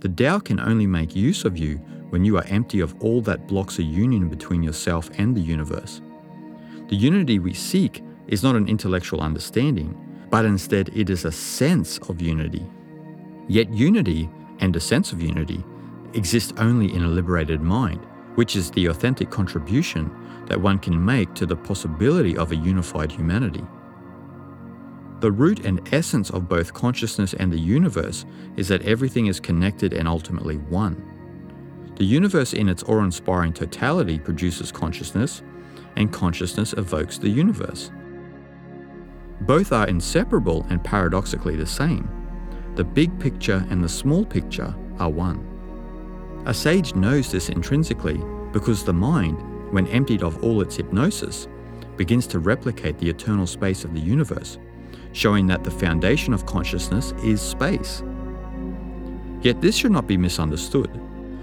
The Tao can only make use of you when you are empty of all that blocks a union between yourself and the universe. The unity we seek is not an intellectual understanding, but instead it is a sense of unity. Yet unity and a sense of unity exist only in a liberated mind, which is the authentic contribution that one can make to the possibility of a unified humanity. The root and essence of both consciousness and the universe is that everything is connected and ultimately one. The universe, in its awe inspiring totality, produces consciousness, and consciousness evokes the universe. Both are inseparable and paradoxically the same. The big picture and the small picture are one. A sage knows this intrinsically because the mind, when emptied of all its hypnosis, begins to replicate the eternal space of the universe, showing that the foundation of consciousness is space. Yet this should not be misunderstood.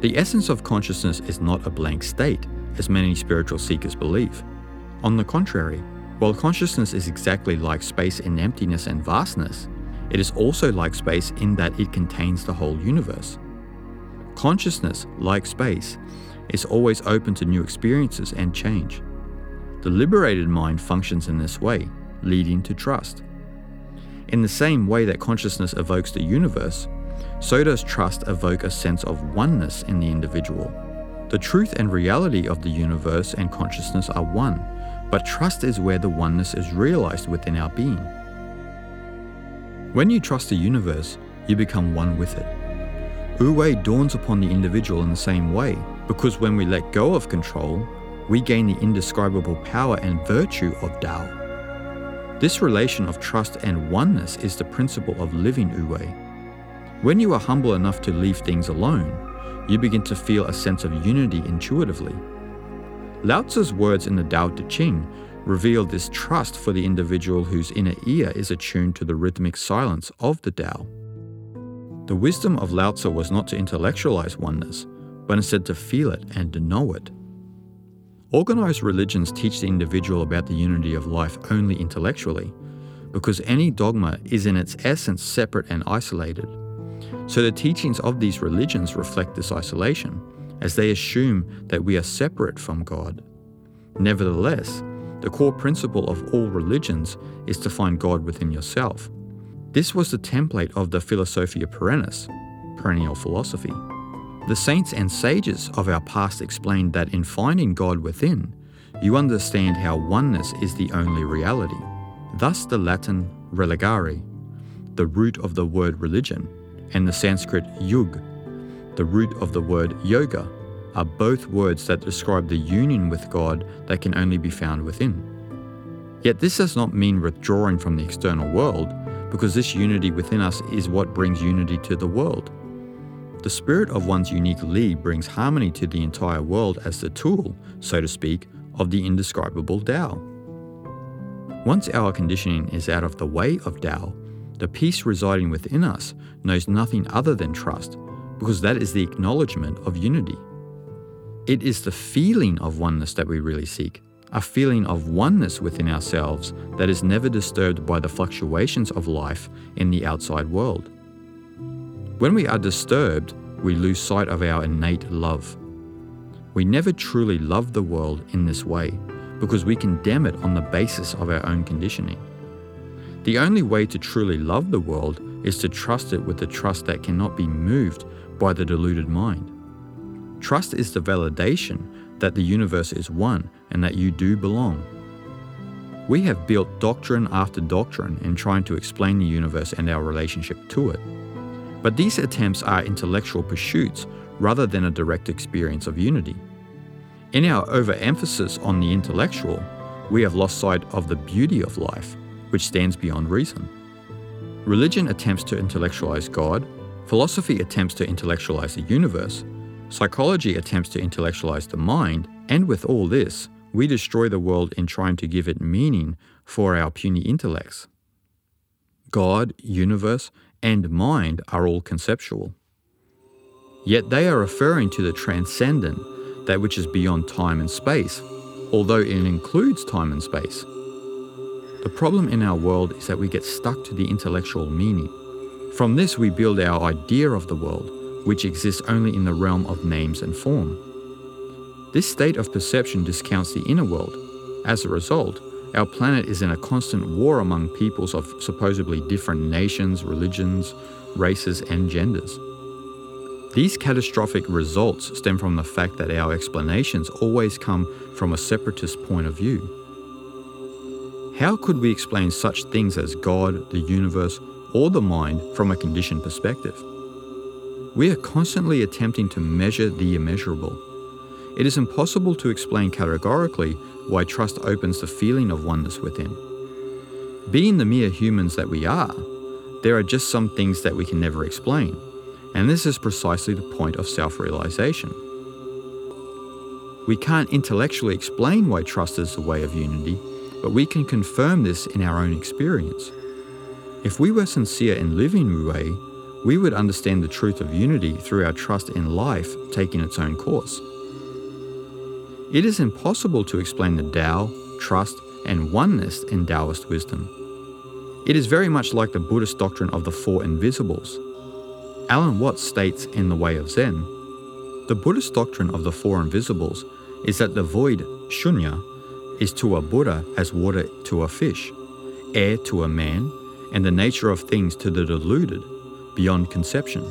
The essence of consciousness is not a blank state, as many spiritual seekers believe. On the contrary, while consciousness is exactly like space in emptiness and vastness, it is also like space in that it contains the whole universe. Consciousness, like space, is always open to new experiences and change. The liberated mind functions in this way, leading to trust. In the same way that consciousness evokes the universe, so does trust evoke a sense of oneness in the individual. The truth and reality of the universe and consciousness are one, but trust is where the oneness is realized within our being. When you trust the universe, you become one with it. Wu-Wei dawns upon the individual in the same way, because when we let go of control, we gain the indescribable power and virtue of Tao. This relation of trust and oneness is the principle of living Wu-Wei. When you are humble enough to leave things alone, you begin to feel a sense of unity intuitively. Lao Tzu's words in the Tao Te Ching reveal this trust for the individual whose inner ear is attuned to the rhythmic silence of the Tao. The wisdom of Lao Tzu was not to intellectualize oneness, but instead to feel it and to know it. Organized religions teach the individual about the unity of life only intellectually, because any dogma is in its essence separate and isolated. So the teachings of these religions reflect this isolation, as they assume that we are separate from God. Nevertheless, the core principle of all religions is to find God within yourself. This was the template of the Philosophia Perennis, perennial philosophy. The saints and sages of our past explained that in finding God within, you understand how oneness is the only reality. Thus, the Latin religare, the root of the word religion, and the Sanskrit yuj, the root of the word yoga, are both words that describe the union with God that can only be found within. Yet this does not mean withdrawing from the external world, because this unity within us is what brings unity to the world. The spirit of one's unique Li brings harmony to the entire world as the tool, so to speak, of the indescribable Tao. Once our conditioning is out of the way of Tao, the peace residing within us knows nothing other than trust, because that is the acknowledgement of unity. It is the feeling of oneness that we really seek, a feeling of oneness within ourselves that is never disturbed by the fluctuations of life in the outside world. When we are disturbed, we lose sight of our innate love. We never truly love the world in this way because we condemn it on the basis of our own conditioning. The only way to truly love the world is to trust it with a trust that cannot be moved by the deluded mind. Trust is the validation that the universe is one and that you do belong. We have built doctrine after doctrine in trying to explain the universe and our relationship to it. But these attempts are intellectual pursuits rather than a direct experience of unity. In our overemphasis on the intellectual, we have lost sight of the beauty of life which stands beyond reason. Religion attempts to intellectualize God, philosophy attempts to intellectualize the universe, psychology attempts to intellectualize the mind, and with all this, we destroy the world in trying to give it meaning for our puny intellects. God, universe, and mind are all conceptual. Yet they are referring to the transcendent, that which is beyond time and space, although it includes time and space. The problem in our world is that we get stuck to the intellectual meaning. From this, we build our idea of the world, which exists only in the realm of names and form. This state of perception discounts the inner world. As a result, our planet is in a constant war among peoples of supposedly different nations, religions, races, and genders. These catastrophic results stem from the fact that our explanations always come from a separatist point of view. How could we explain such things as God, the universe, or the mind from a conditioned perspective? We are constantly attempting to measure the immeasurable. It is impossible to explain categorically why trust opens the feeling of oneness within. Being the mere humans that we are, there are just some things that we can never explain, and this is precisely the point of self realization. We can't intellectually explain why trust is the way of unity, but we can confirm this in our own experience. If we were sincere in living Wu we would understand the truth of unity through our trust in life taking its own course. It is impossible to explain the Tao, trust, and oneness in Taoist wisdom. It is very much like the Buddhist doctrine of the Four Invisibles. Alan Watts states in The Way of Zen The Buddhist doctrine of the Four Invisibles is that the void, shunya, is to a Buddha as water to a fish, air to a man, and the nature of things to the deluded, beyond conception.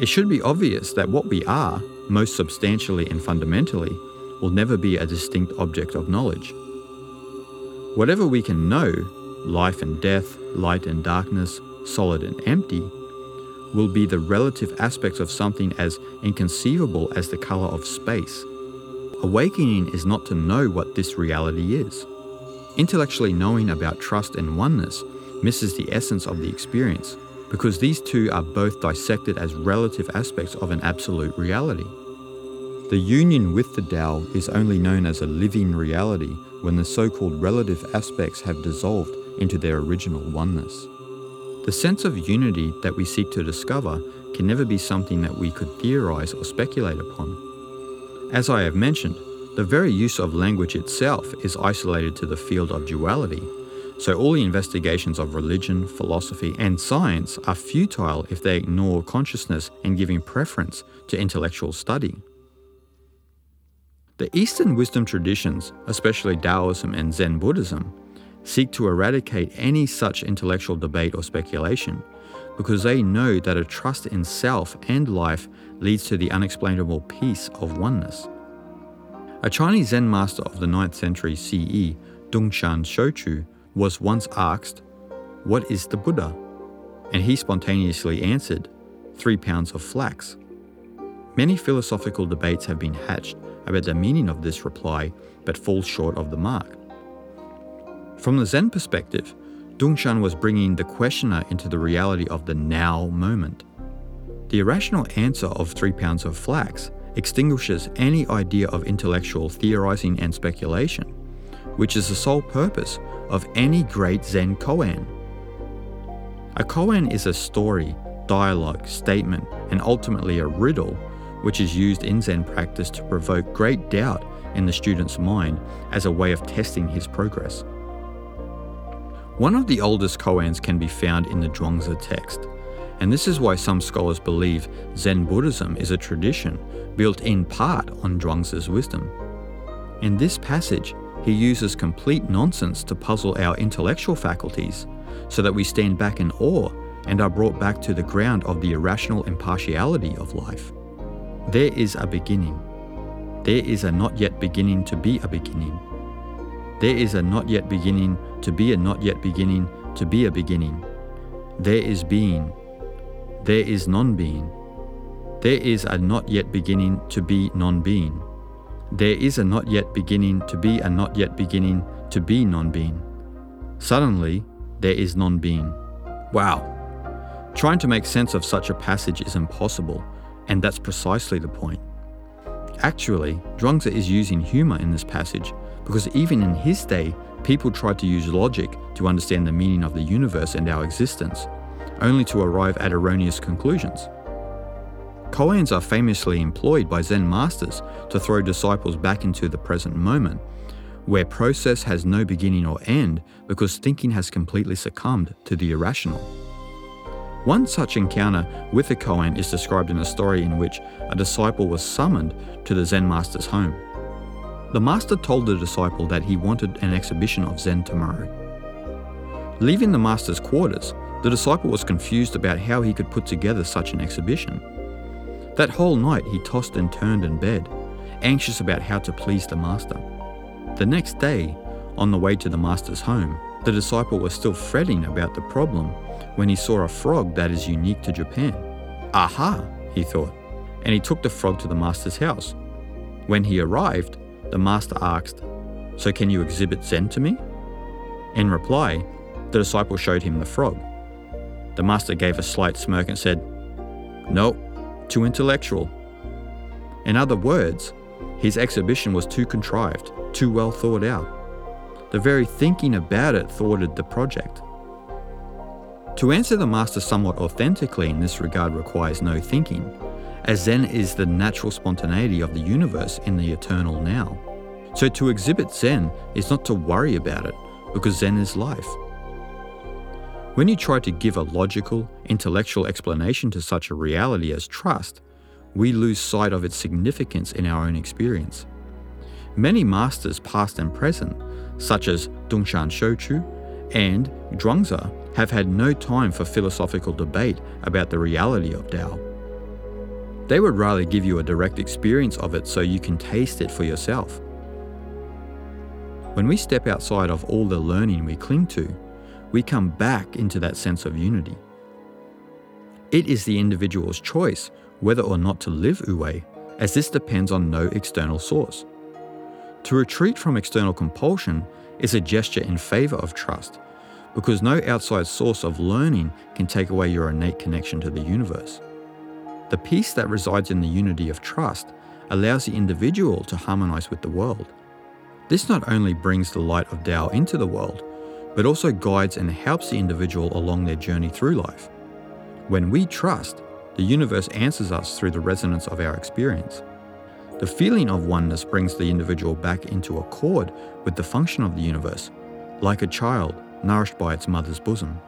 It should be obvious that what we are, most substantially and fundamentally, will never be a distinct object of knowledge. Whatever we can know, life and death, light and darkness, solid and empty, will be the relative aspects of something as inconceivable as the color of space. Awakening is not to know what this reality is. Intellectually knowing about trust and oneness misses the essence of the experience because these two are both dissected as relative aspects of an absolute reality. The union with the Tao is only known as a living reality when the so called relative aspects have dissolved into their original oneness. The sense of unity that we seek to discover can never be something that we could theorize or speculate upon. As I have mentioned, the very use of language itself is isolated to the field of duality, so all the investigations of religion, philosophy, and science are futile if they ignore consciousness and giving preference to intellectual study. The Eastern wisdom traditions, especially Taoism and Zen Buddhism, seek to eradicate any such intellectual debate or speculation because they know that a trust in self and life leads to the unexplainable peace of oneness. A Chinese Zen master of the 9th century CE, Dongshan Shouchu, was once asked, What is the Buddha? And he spontaneously answered, Three pounds of flax. Many philosophical debates have been hatched about the meaning of this reply, but fall short of the mark. From the Zen perspective, Dongshan was bringing the questioner into the reality of the now moment. The irrational answer of three pounds of flax extinguishes any idea of intellectual theorizing and speculation, which is the sole purpose of any great Zen koan. A koan is a story, dialogue, statement, and ultimately a riddle which is used in Zen practice to provoke great doubt in the student's mind as a way of testing his progress. One of the oldest koans can be found in the Zhuangzi text, and this is why some scholars believe Zen Buddhism is a tradition built in part on Zhuangzi's wisdom. In this passage, he uses complete nonsense to puzzle our intellectual faculties so that we stand back in awe and are brought back to the ground of the irrational impartiality of life. There is a beginning. There is a not yet beginning to be a beginning. There is a not yet beginning to be a not yet beginning to be a beginning. There is being. There is non being. There is a not yet beginning to be non being. There is a not yet beginning to be a not yet beginning to be non being. Suddenly, there is non being. Wow. Trying to make sense of such a passage is impossible and that's precisely the point. Actually, Zhuangzi is using humor in this passage because even in his day, people tried to use logic to understand the meaning of the universe and our existence, only to arrive at erroneous conclusions. Koans are famously employed by Zen masters to throw disciples back into the present moment, where process has no beginning or end because thinking has completely succumbed to the irrational. One such encounter with a koan is described in a story in which a disciple was summoned to the Zen master's home. The master told the disciple that he wanted an exhibition of Zen tomorrow. Leaving the master's quarters, the disciple was confused about how he could put together such an exhibition. That whole night he tossed and turned in bed, anxious about how to please the master. The next day, on the way to the master's home, the disciple was still fretting about the problem when he saw a frog that is unique to Japan. Aha, he thought, and he took the frog to the master's house. When he arrived, the master asked, So can you exhibit Zen to me? In reply, the disciple showed him the frog. The master gave a slight smirk and said, No, too intellectual. In other words, his exhibition was too contrived, too well thought out. The very thinking about it thwarted the project. To answer the Master somewhat authentically in this regard requires no thinking, as Zen is the natural spontaneity of the universe in the eternal now. So to exhibit Zen is not to worry about it, because Zen is life. When you try to give a logical, intellectual explanation to such a reality as trust, we lose sight of its significance in our own experience. Many masters, past and present, such as Dongshan Shouchu and Zhuangzi, have had no time for philosophical debate about the reality of Tao. They would rather give you a direct experience of it so you can taste it for yourself. When we step outside of all the learning we cling to, we come back into that sense of unity. It is the individual's choice whether or not to live Wu-Wei, as this depends on no external source. To retreat from external compulsion is a gesture in favor of trust, because no outside source of learning can take away your innate connection to the universe. The peace that resides in the unity of trust allows the individual to harmonize with the world. This not only brings the light of Tao into the world, but also guides and helps the individual along their journey through life. When we trust, the universe answers us through the resonance of our experience. The feeling of oneness brings the individual back into accord with the function of the universe, like a child nourished by its mother's bosom.